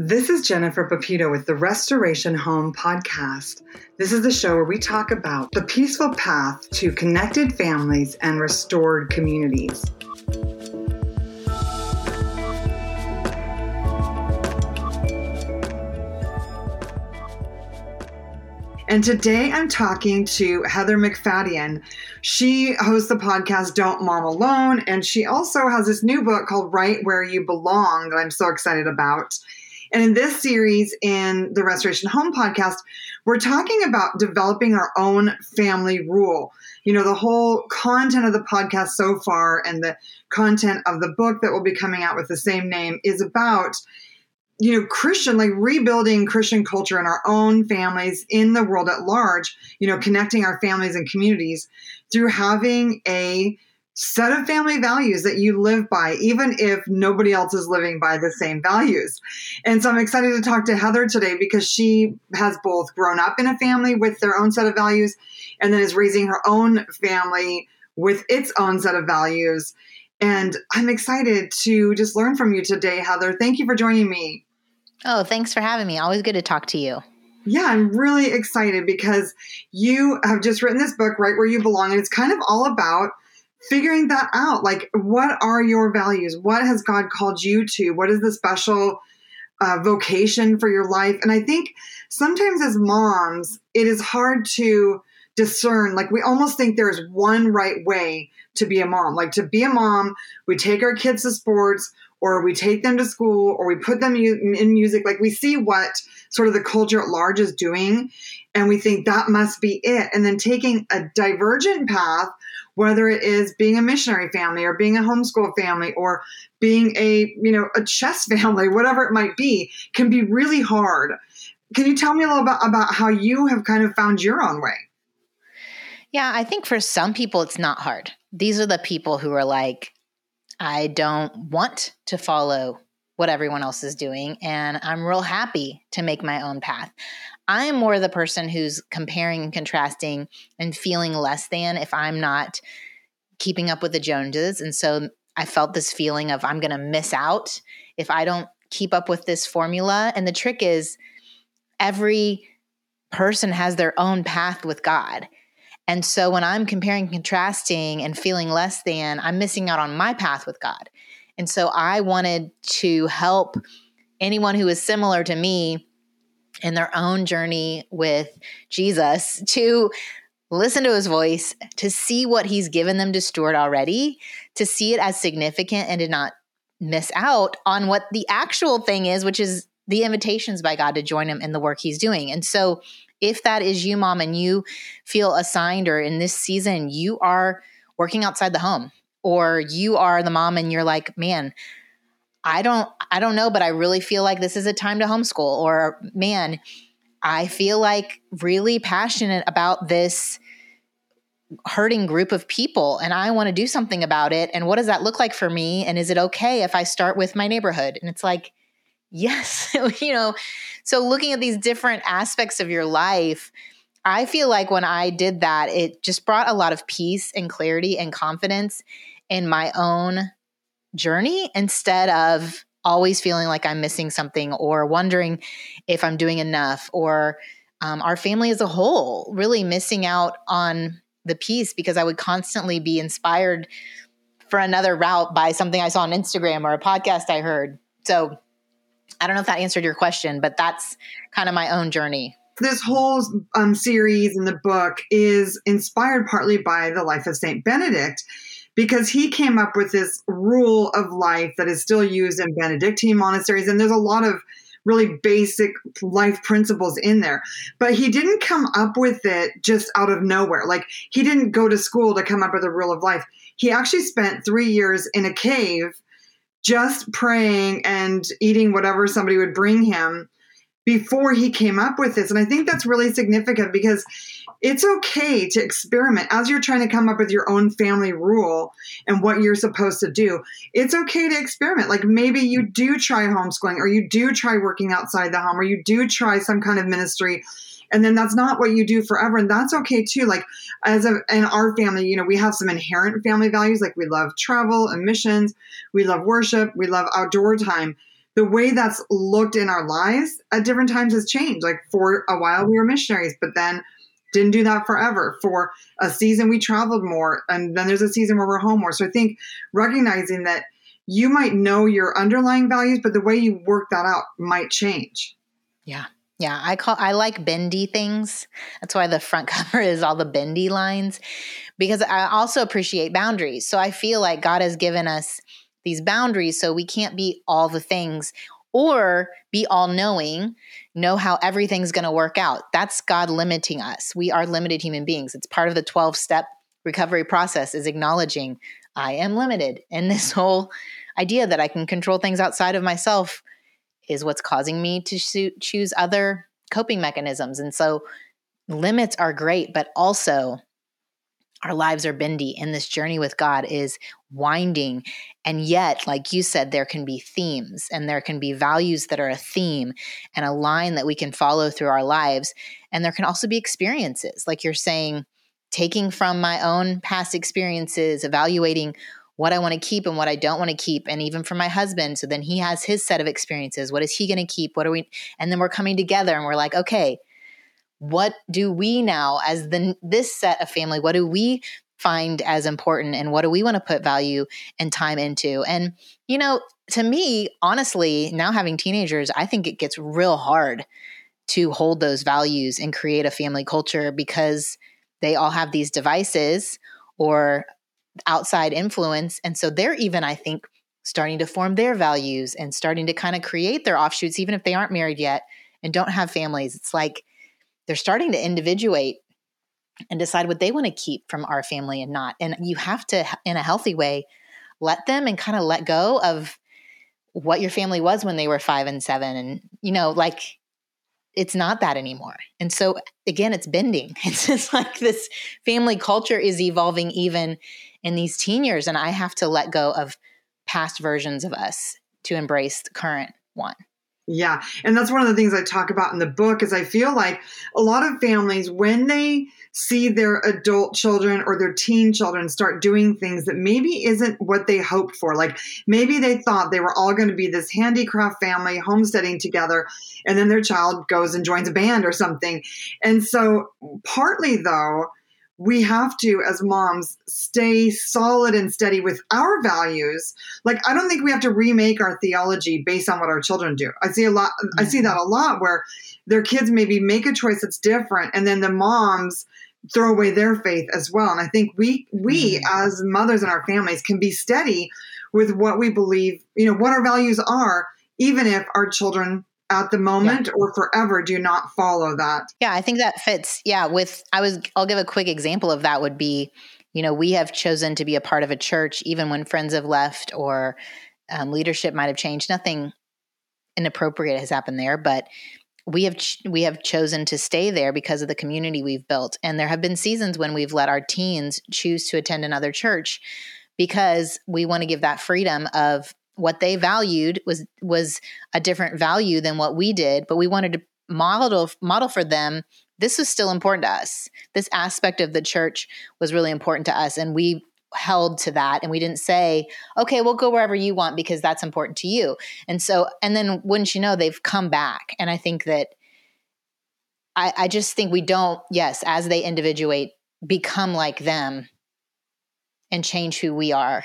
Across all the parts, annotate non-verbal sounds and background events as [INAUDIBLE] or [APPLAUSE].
This is Jennifer Pepito with the Restoration Home Podcast. This is the show where we talk about the peaceful path to connected families and restored communities. And today I'm talking to Heather MacFadyen. She hosts the podcast Don't Mom Alone, and she also has this new book called Right Where You Belong that I'm so excited about. And in this series, in the Restoration Home podcast, we're talking about developing our own family rule. You know, the whole content of the podcast so far and the content of the book that will be coming out with the same name is about you know christian like rebuilding christian culture in our own families in the world at large you know connecting our families and communities through having a set of family values that you live by, even if nobody else is living by the same values. And so I'm excited to talk to Heather today because she has both grown up in a family with their own set of values and then is raising her own family with its own set of values. And I'm excited to just learn from you today, Heather. Thank you for joining me. Oh, thanks for having me. Always good to talk to you. Yeah, I'm really excited because you have just written this book, Right Where You Belong, and it's kind of all about figuring that out. Like, what are your values? What has God called you to? What is the special uh, vocation for your life? And I think sometimes as moms, it is hard to discern. Like, we almost think there's one right way to be a mom. Like, to be a mom, we take our kids to sports, or we take them to school, or we put them in music. Like, we see what sort of the culture at large is doing, and we think that must be it. And then taking a divergent path whether it is being a missionary family or being a homeschool family or being a you know a chess [LAUGHS] family whatever it might be can be really hard can you tell me a little bit about how you have kind of found your own way yeah i think for some people it's not hard these are the people who are like i don't want to follow what everyone else is doing and i'm real happy to make my own path I'm more the person who's comparing and contrasting and feeling less than if I'm not keeping up with the Joneses. And so I felt this feeling of I'm going to miss out if I don't keep up with this formula. And the trick is every person has their own path with God. And so when I'm comparing, contrasting, and feeling less than, I'm missing out on my path with God. And so I wanted to help anyone who is similar to me in their own journey with Jesus to listen to his voice, to see what he's given them to steward already, to see it as significant and to not miss out on what the actual thing is, which is the invitations by God to join him in the work he's doing. And so, if that is you, mom, and you feel assigned or in this season you are working outside the home, or you are the mom and you're like, man, I don't I don't know, but I really feel like this is a time to homeschool or man, I feel like really passionate about this hurting group of people and I want to do something about it and what does that look like for me and is it okay if I start with my neighborhood? And it's like yes, [LAUGHS] you know. So looking at these different aspects of your life, I feel like when I did that, it just brought a lot of peace and clarity and confidence in my own journey instead of always feeling like I'm missing something or wondering if I'm doing enough or um, our family as a whole really missing out on the peace because I would constantly be inspired for another route by something I saw on Instagram or a podcast I heard. So I don't know if that answered your question, but that's kind of my own journey. This whole um, series in the book is inspired partly by the life of Saint Benedict because he came up with this rule of life that is still used in Benedictine monasteries. And there's a lot of really basic life principles in there. But he didn't come up with it just out of nowhere. Like he didn't go to school to come up with a rule of life. He actually spent three years in a cave just praying and eating whatever somebody would bring him before he came up with this. And I think that's really significant because it's okay to experiment as you're trying to come up with your own family rule and what you're supposed to do. It's okay to experiment. Like maybe you do try homeschooling or you do try working outside the home or you do try some kind of ministry and then that's not what you do forever and that's okay too like as a in our family you know we have some inherent family values like we love travel and missions we love worship we love outdoor time the way that's looked in our lives at different times has changed. Like for a while, we were missionaries, but then didn't do that forever. For a season, we traveled more, and then there's a season where we're home more. So I think recognizing that you might know your underlying values, but the way you work that out might change. Yeah. Yeah, I call I like bendy things. That's why the front [LAUGHS] cover is all the bendy lines because I also appreciate boundaries. So I feel like God has given us these boundaries so we can't be all the things or be all knowing, know how everything's going to work out. That's God limiting us. We are limited human beings. It's part of the 12 step recovery process is acknowledging I am limited. And this [LAUGHS] whole idea that I can control things outside of myself is what's causing me to choose other coping mechanisms. And so limits are great, but also our lives are bendy and this journey with God is winding. And yet, like you said, there can be themes and there can be values that are a theme and a line that we can follow through our lives. And there can also be experiences, like you're saying, taking from my own past experiences, evaluating what I want to keep and what I don't want to keep. And even for my husband. So then he has his set of experiences. What is he going to keep? What are we? And then we're coming together and we're like, okay, what do we now as the this set of family what do we find as important and what do we want to put value and time into and you know to me honestly now having teenagers i think it gets real hard to hold those values and create a family culture because they all have these devices or outside influence and so they're even i think starting to form their values and starting to kind of create their offshoots even if they aren't married yet and don't have families it's like they're starting to individuate and decide what they want to keep from our family and not. And you have to, in a healthy way, let them and kind of let go of what your family was when they were five and seven. And, you know, like it's not that anymore. And so, again, it's bending. [LAUGHS] It's just like this family culture is evolving even in these teen years. And I have to let go of past versions of us to embrace the current one. Yeah. And that's one of the things I talk about in the book is I feel like a lot of families when they see their adult children or their teen children start doing things that maybe isn't what they hoped for. Like maybe they thought they were all going to be this handicraft family homesteading together and then their child goes and joins a band or something. And so partly though we have to, as moms, stay solid and steady with our values. Like, I don't think we have to remake our theology based on what our children do. I see a lot, I see that a lot where their kids maybe make a choice that's different, and then the moms throw away their faith as well. And I think we, we mm-hmm. as mothers in our families can be steady with what we believe, you know, what our values are, even if our children at the moment yeah. or forever do not follow that. Yeah, I think that fits. Yeah, with I was I'll give a quick example of that would be, you know, we have chosen to be a part of a church even when friends have left or um, leadership might have changed. Nothing inappropriate has happened there, but we have ch- we have chosen to stay there because of the community we've built. And there have been seasons when we've let our teens choose to attend another church because we want to give that freedom of what they valued was was a different value than what we did but we wanted to model model for them this was still important to us. This aspect of the church was really important to us and we held to that and we didn't say okay we'll go wherever you want because that's important to you. And so and then wouldn't you know they've come back and i think that i i just think we don't yes as they individuate become like them and change who we are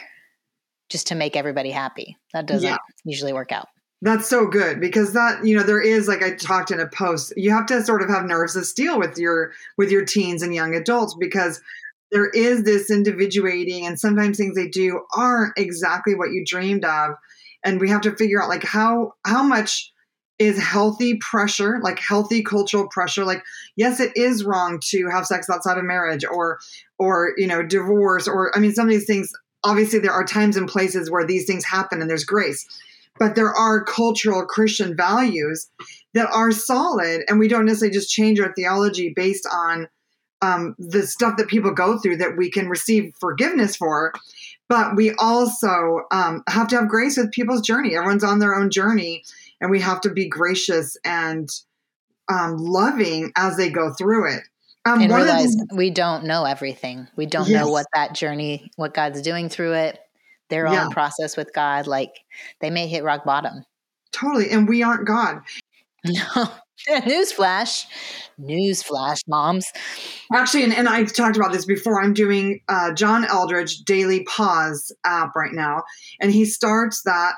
just to make everybody happy. That doesn't yeah. usually work out. That's so good because that you know there is like I talked in a post you have to sort of have nerves of steel with your with your teens and young adults because there is this individuating and sometimes things they do aren't exactly what you dreamed of and we have to figure out like how how much is healthy pressure like healthy cultural pressure like yes it is wrong to have sex outside of marriage or or you know divorce or i mean some of these things obviously there are times and places where these things happen and there's grace but there are cultural christian values that are solid and we don't necessarily just change our theology based on um, the stuff that people go through that we can receive forgiveness for but we also um, have to have grace with people's journey. Everyone's on their own journey and we have to be gracious and um, loving as they go through it um, and realize the, we don't know everything. We don't yes. know what that journey, what God's doing through it, their yeah. own process with God. Like they may hit rock bottom. Totally. And we aren't God. [LAUGHS] No. [LAUGHS] Newsflash. Newsflash, moms. Actually, and, and I've talked about this before. I'm doing uh, John Eldredge Daily Pause app right now. And he starts that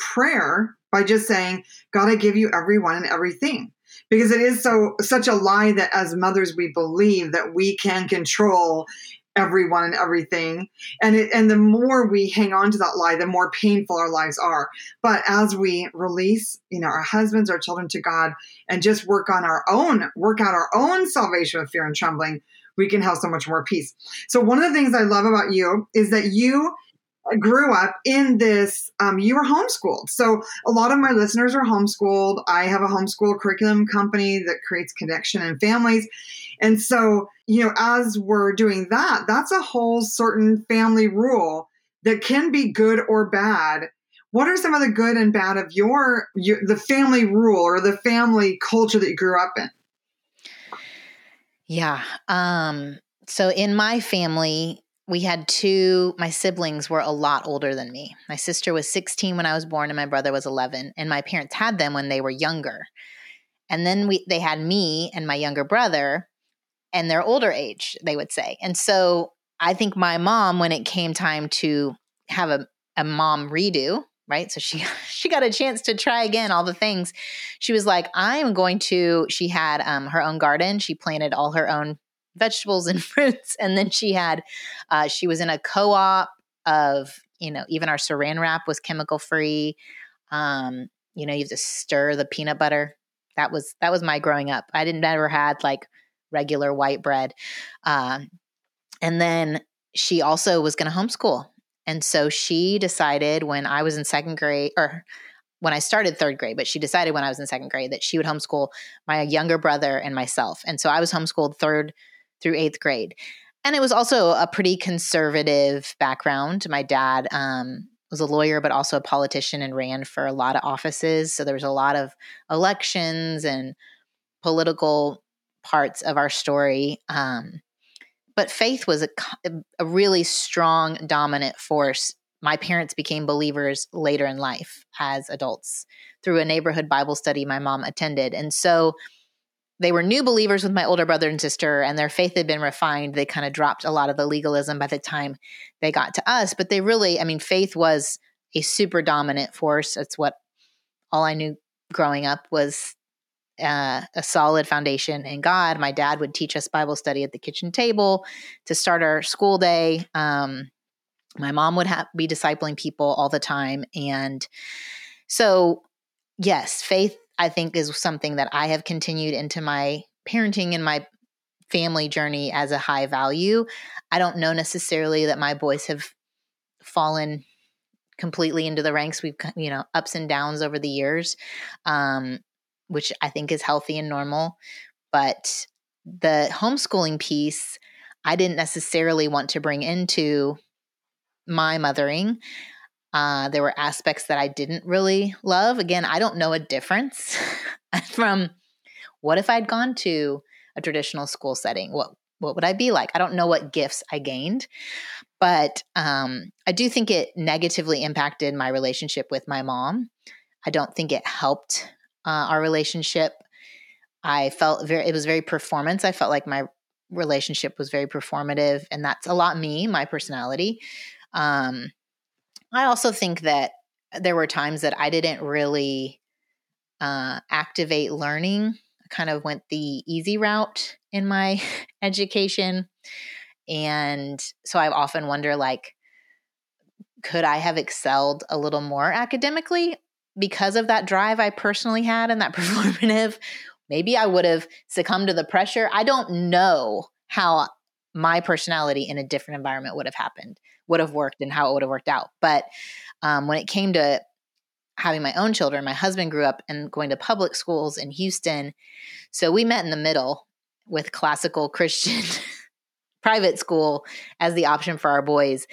prayer by just saying, God, I give you everyone and everything. Because it is so such a lie that as mothers we believe that we can control everyone and everything. And it, and the more we hang on to that lie the more painful our lives are. But as we release you know our husbands our children to god and just work on our own work out our own salvation with fear and trembling we can have so much more peace. So one of the things i love about you is that you grew up in this um, you were homeschooled. So a lot of my listeners are homeschooled. I have a homeschool curriculum company that creates connection in families. And so you know as we're doing that that's a whole certain family rule that can be good or bad. What are some of the good and bad of your, your the family rule or the family culture that you grew up in? Yeah um so in my family we had two my siblings were a lot older than me. My sister was 16 when i was born and my brother was 11 and my parents had them when they were younger. And then we they had me and my younger brother and their older age they would say. And so i think my mom when it came time to have a, a mom redo right? So she [LAUGHS] she got a chance to try again all the things. She was like i'm going to she had um, her own garden. She planted all her own vegetables and [LAUGHS] fruits. And then she had, uh, she was in a co op of, you know, even our saran wrap was chemical free. Um, you know, you to stir the peanut butter. That was that was my growing up. I didn't ever had like regular white bread. Um, and then she also was going to homeschool. And so she decided when I was in second grade, or when I started third grade, but she decided when I was in second grade that she would homeschool my younger brother and myself. And so I was homeschooled third through eighth grade. And it was also a pretty conservative background. My dad um, was a lawyer, but also a politician and ran for a lot of offices. So there was a lot of elections and political parts of our story. Um, but faith was a, a really strong, dominant force. My parents became believers later in life as adults through a neighborhood Bible study my mom attended. And so they were new believers with my older brother and sister, and their faith had been refined. They kind of dropped a lot of the legalism by the time they got to us. But they really, I mean, faith was a super dominant force. That's what all I knew growing up was uh, a solid foundation in God. My dad would teach us Bible study at the kitchen table to start our school day. Um, my mom would have, be discipling people all the time. And so, yes, faith I think is something that I have continued into my parenting and my family journey as a high value. I don't know necessarily that my boys have fallen completely into the ranks. We've, you know, ups and downs over the years, um, which I think is healthy and normal. But the homeschooling piece, I didn't necessarily want to bring into my mothering. Uh, there were aspects that I didn't really love. Again, I don't know a difference [LAUGHS] from what if I'd gone to a traditional school setting? What what would I be like? I don't know what gifts I gained, but um, I do think it negatively impacted my relationship with my mom. I don't think it helped uh, our relationship. I felt very it was very performance. I felt like my relationship was very performative, and that's a lot me, my personality. Um, I also think that there were times that I didn't really uh, activate learning. I kind of went the easy route in my [LAUGHS] education. And so I often wonder like, could I have excelled a little more academically because of that drive I personally had and that [LAUGHS] performative? Maybe I would have succumbed to the pressure. I don't know how my personality in a different environment would have happened would have worked and how it would have worked out. But um, when it came to having my own children, my husband grew up and going to public schools in Houston. So we met in the middle with classical Christian [LAUGHS] private school as the option for our boys.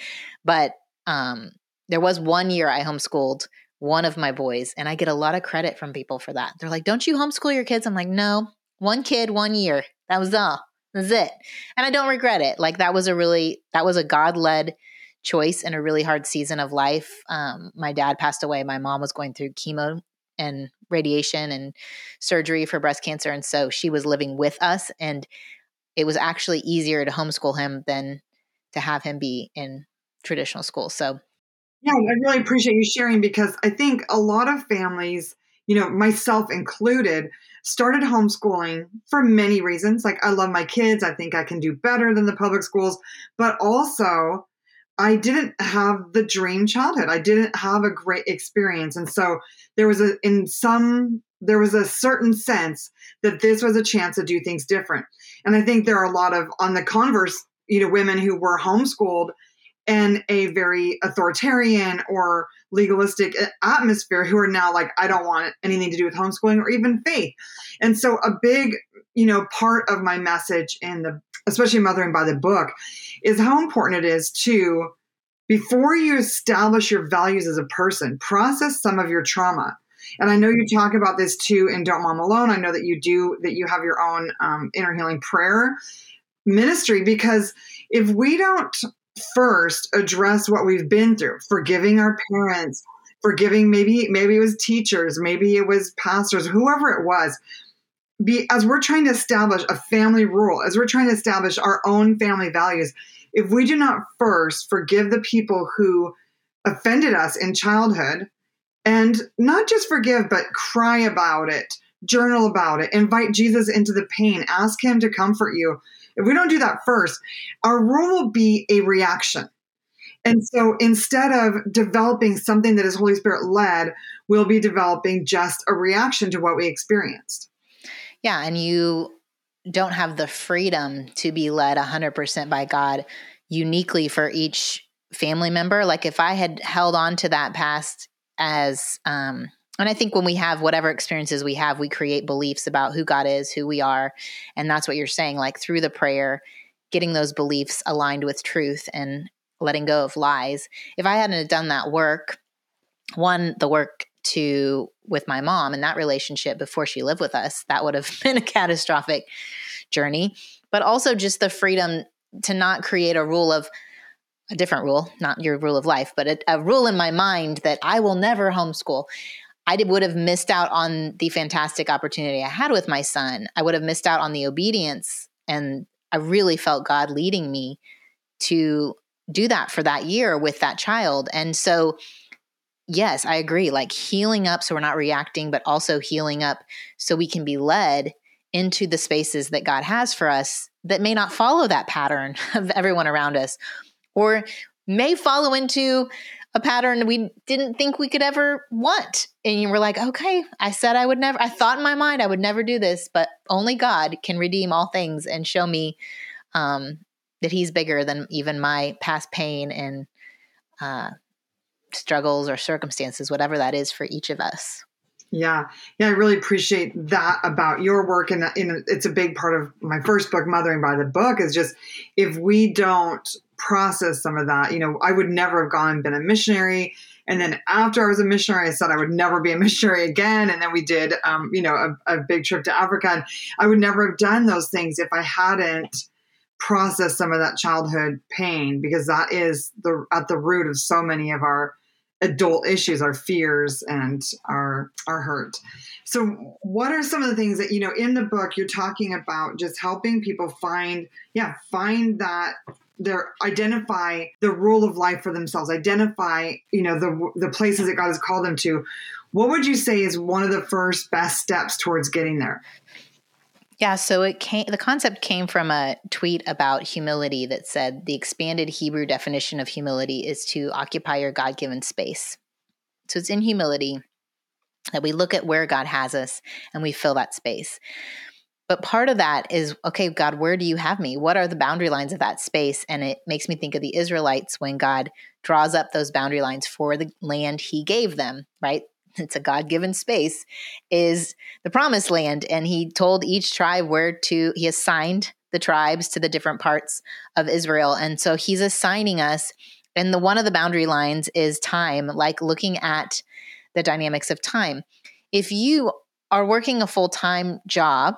But um, there was one year I homeschooled one of my boys, and I get a lot of credit from people for that. They're like, Don't you homeschool your kids? I'm like, No, one kid, one year. That was all. That's it. And I don't regret it. Like, that was a really, that was a God led choice in a really hard season of life. Um, my dad passed away. My mom was going through chemo and radiation and surgery for breast cancer. And so she was living with us. And it was actually easier to homeschool him than to have him be in traditional school. So, yeah, I really appreciate you sharing because I think a lot of families, you know, myself included, started homeschooling for many reasons. Like, I love my kids. I think I can do better than the public schools. But also, I didn't have the dream childhood. I didn't have a great experience. And so there was a, in some, there was a certain sense that this was a chance to do things different. And I think there are a lot of, on the converse, you know, women who were homeschooled in a very authoritarian or legalistic uh, atmosphere who are now like, I don't want anything to do with homeschooling or even faith. And so a big, you know, part of my message in the especially mothering by the book, is how important it is to, before you establish your values as a person, process some of your trauma. And I know you talk about this too in Don't Mom Alone. I know that you do, that you have your own um, inner healing prayer ministry because if we don't first address what we've been through, forgiving our parents, forgiving maybe maybe it was teachers, maybe it was pastors, whoever it was, be as we're trying to establish a family rule, as we're trying to establish our own family values, if we do not first forgive the people who offended us in childhood and not just forgive, but cry about it, journal about it, invite Jesus into the pain, ask him to comfort you. If we don't do that first, our rule will be a reaction. And so instead of developing something that is Holy Spirit led, we'll be developing just a reaction to what we experienced. Yeah, and you don't have the freedom to be led 100% by God uniquely for each family member. Like if I had held on to that past as, um, and I think when we have whatever experiences we have, we create beliefs about who God is, who we are. And that's what you're saying, like through the prayer, getting those beliefs aligned with truth and letting go of lies. If I hadn't done that work, one, the work to with my mom and that relationship before she lived with us, that would have [LAUGHS] been a catastrophic journey. But also just the freedom to not create a rule of a different rule, not your rule of life, but a, a rule in my mind that I will never homeschool. I did, would have missed out on the fantastic opportunity I had with my son. I would have missed out on the obedience. And I really felt God leading me to do that for that year with that child. And so yes, I agree. Like healing up so we're not reacting, but also healing up so we can be led into the spaces that God has for us that may not follow that pattern [LAUGHS] of everyone around us or may follow into a pattern we didn't think we could ever want. And you were like, okay, I said I would never, I thought in my mind I would never do this, but only God can redeem all things and show me um, that He's bigger than even my past pain and uh, struggles or circumstances, whatever that is for each of us. Yeah, yeah, I really appreciate that about your work, and, and it's a big part of my first book, Mothering by the Book. Is just if we don't process some of that, you know, I would never have gone and been a missionary. And then after I was a missionary, I said I would never be a missionary again. And then we did, um, you know, a, a big trip to Africa. And I would never have done those things if I hadn't processed some of that childhood pain, because that is the at the root of so many of our adult issues, our fears and our our hurt. So what are some of the things that you know in the book you're talking about just helping people find yeah, find that their identify the rule of life for themselves, identify, you know, the the places that God has called them to. What would you say is one of the first best steps towards getting there? Yeah, so it came the concept came from a tweet about humility that said the expanded Hebrew definition of humility is to occupy your God-given space. So it's in humility that we look at where God has us and we fill that space. But part of that is okay, God, where do you have me? What are the boundary lines of that space? And it makes me think of the Israelites when God draws up those boundary lines for the land he gave them, right? It's a God given space, is the promised land. And he told each tribe where to, he assigned the tribes to the different parts of Israel. And so he's assigning us. And the one of the boundary lines is time, like looking at the dynamics of time. If you are working a full time job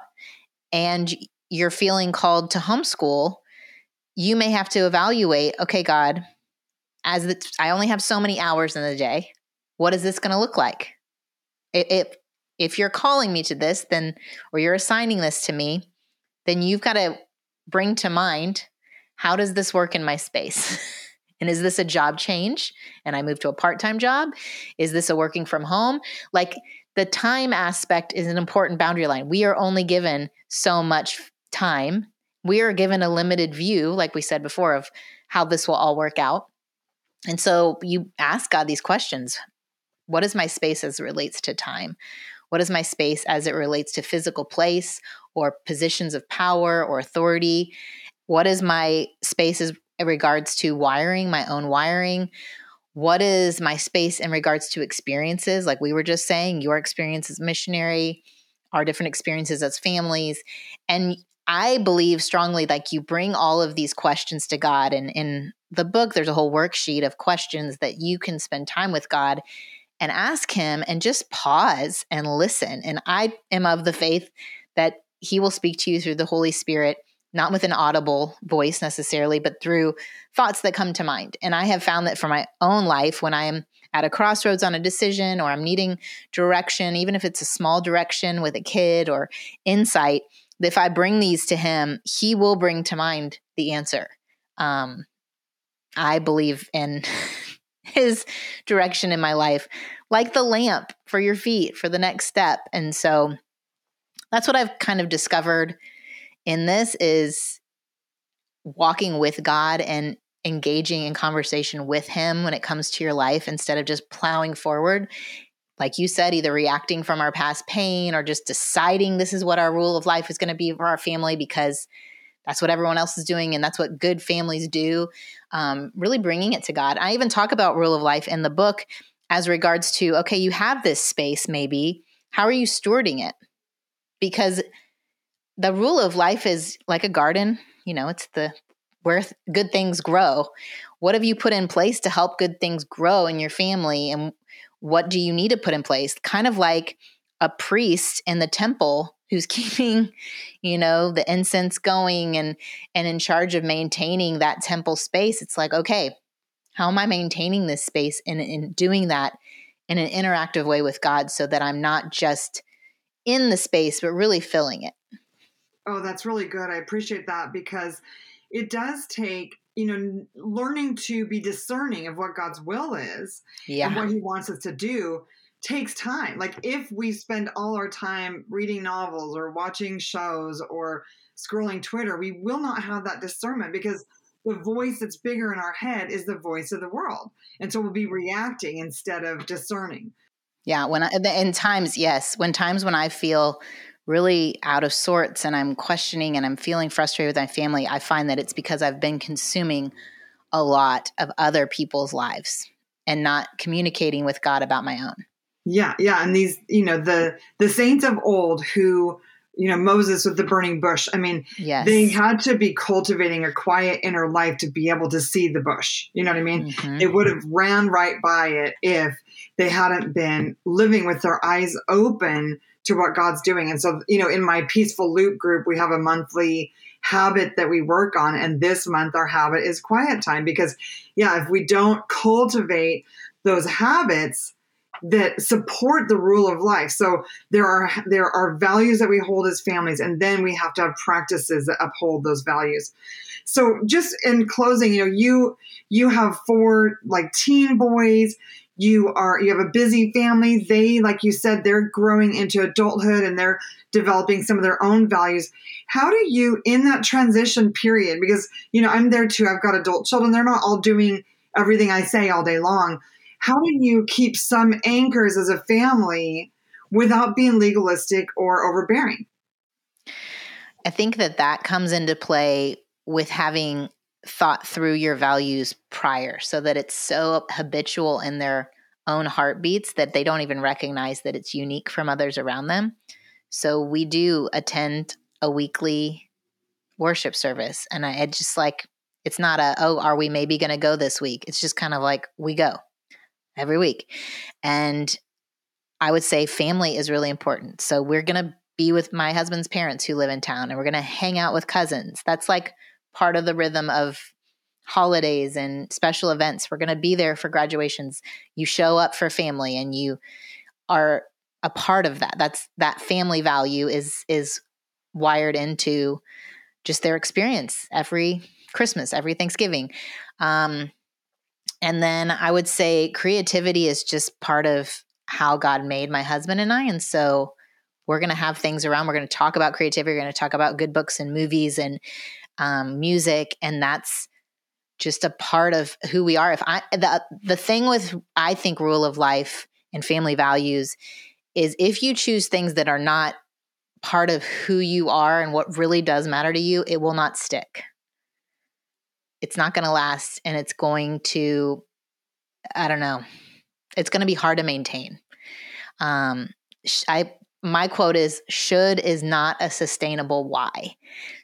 and you're feeling called to homeschool, you may have to evaluate okay, God, as the, I only have so many hours in the day what is this going to look like? if if you're calling me to this, then or you're assigning this to me, then you've got to bring to mind how does this work in my space? [LAUGHS] and is this a job change and I move to a part-time job? Is this a working from home? Like the time aspect is an important boundary line. We are only given so much time. We are given a limited view, like we said before, of how this will all work out. And so you ask God these questions What is my space as it relates to time? What is my space as it relates to physical place or positions of power or authority? What is my space as in regards to wiring, my own wiring? What is my space in regards to experiences? Like we were just saying, your experience as missionary, our different experiences as families. And I believe strongly like you bring all of these questions to God. And in the book, there's a whole worksheet of questions that you can spend time with God and ask Him and just pause and listen. And I am of the faith that He will speak to you through the Holy Spirit not with an audible voice necessarily, but through thoughts that come to mind. And I have found that for my own life, when I am at a crossroads on a decision or I'm needing direction, even if it's a small direction with a kid or insight, if I bring these to him, he will bring to mind the answer. Um, I believe in [LAUGHS] his direction in my life, like the lamp for your feet for the next step. And so that's what I've kind of discovered in this is walking with God and engaging in conversation with Him when it comes to your life instead of just plowing forward. Like you said, either reacting from our past pain or just deciding this is what our rule of life is going to be for our family because that's what everyone else is doing and that's what good families do. Um, really bringing it to God. I even talk about rule of life in the book as regards to okay, you have this space maybe. How are you stewarding it? Because the rule of life is like a garden, you know, it's the where th- good things grow. What have you put in place to help good things grow in your family and what do you need to put in place? Kind of like a priest in the temple who's [LAUGHS] keeping, you know, the incense going and and in charge of maintaining that temple space. It's like, okay, how am I maintaining this space and in doing that in an interactive way with God so that I'm not just in the space but really filling it? Oh, that's really good. I appreciate that because it does take, you know, learning to be discerning of what God's will is yeah. and what he wants us to do takes time. Like if we spend all our time reading novels or watching shows or scrolling Twitter, we will not have that discernment because the voice that's bigger in our head is the voice of the world. And so we'll be reacting instead of discerning. Yeah, when I in times yes, when times when I feel really out of sorts and I'm questioning and I'm feeling frustrated with my family, I find that it's because I've been consuming a lot of other people's lives and not communicating with God about my own. Yeah, yeah, and these, you know, the the saints of old who, you know, Moses with the burning bush. I mean, yes. they had to be cultivating a quiet inner life to be able to see the bush. You know what I mean? Mm-hmm. They would have ran right by it if they hadn't been living with their eyes open to what God's doing. And so, you know, in my peaceful loop group, we have a monthly habit that we work on. And this month, our habit is quiet time because, yeah, if we don't cultivate those habits, that support the rule of life. So there are there are values that we hold as families, and then we have to have practices that uphold those values. So just in closing, you know, you you have four like teen boys. You are you have a busy family. They like you said they're growing into adulthood and they're developing some of their own values. How do you in that transition period because you know i'm there too. I've got adult children. They're not all doing everything i say all day long how do you keep some anchors as a family without being legalistic or overbearing i think that that comes into play with having thought through your values prior so that it's so habitual in their own heartbeats that they don't even recognize that it's unique from others around them. So we do attend a weekly worship service and I just like it's not a oh are we maybe going to go this week. It's just kind of like we go every week. And I would say family is really important. So we're going to be with my husband's parents who live in town and we're going to hang out with cousins. That's like part of the rhythm of holidays and special events. We're going to be there for graduations. You show up for family and you are a part of that. That's that family value is is wired into just their experience every Christmas, every Thanksgiving. Um, and then I would say creativity is just part of how God made my husband and I. And so we're going to have things around. We're going to talk about creativity. We're going to talk about good books and movies and um, music. And that's just a part of who we are. If I, the, the thing with, I think, rule of life and family values is if you choose things that are not part of who you are and what really does matter to you, it will not stick. It's not going to last and it's going to, I don't know, it's going to be hard to maintain. Um, I my quote is should is not a sustainable why.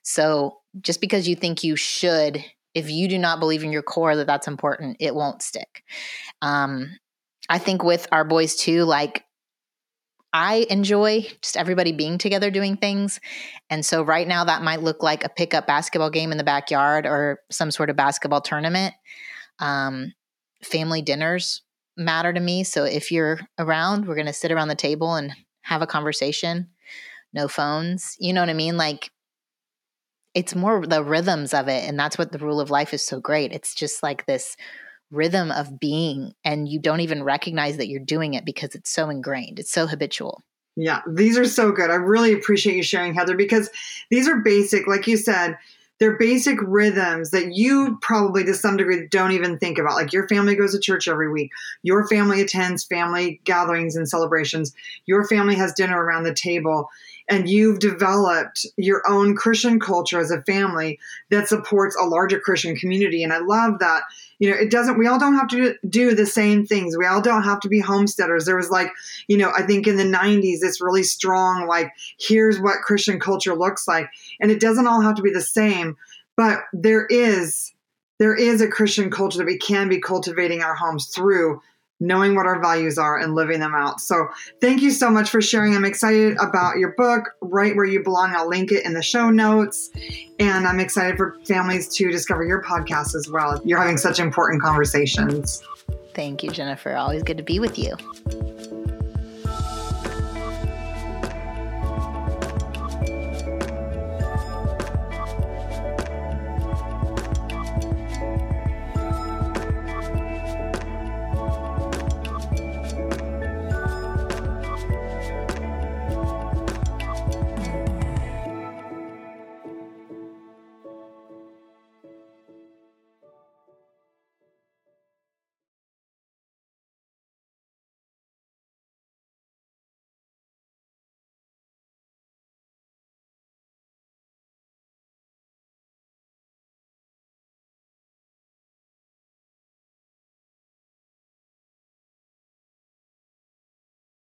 So just because you think you should, if you do not believe in your core that that's important, it won't stick. Um, I think with our boys too, like I enjoy just everybody being together doing things. And so right now that might look like a pickup basketball game in the backyard or some sort of basketball tournament. Um, family dinners matter to me. So if you're around, we're going to sit around the table and have a conversation, no phones. You know what I mean? Like it's more the rhythms of it. And that's what the rule of life is so great. It's just like this rhythm of being, and you don't even recognize that you're doing it because it's so ingrained, it's so habitual. Yeah, these are so good. I really appreciate you sharing, Heather, because these are basic, like you said, they're basic rhythms that you probably to some degree don't even think about. Like your family goes to church every week, your family attends family gatherings and celebrations, your family has dinner around the table, and you've developed your own Christian culture as a family that supports a larger Christian community. And I love that. You know, it doesn't, we all don't have to do the same things. We all don't have to be homesteaders. There was like, you know, I think in the 90s, it's really strong, like, here's what Christian culture looks like. And it doesn't all have to be the same, but there is. There is a Christian culture that we can be cultivating our homes through knowing what our values are and living them out. So, thank you so much for sharing. I'm excited about your book, Right Where You Belong. I'll link it in the show notes. And I'm excited for families to discover your podcast as well. You're having such important conversations. Thank you, Jennifer. Always good to be with you.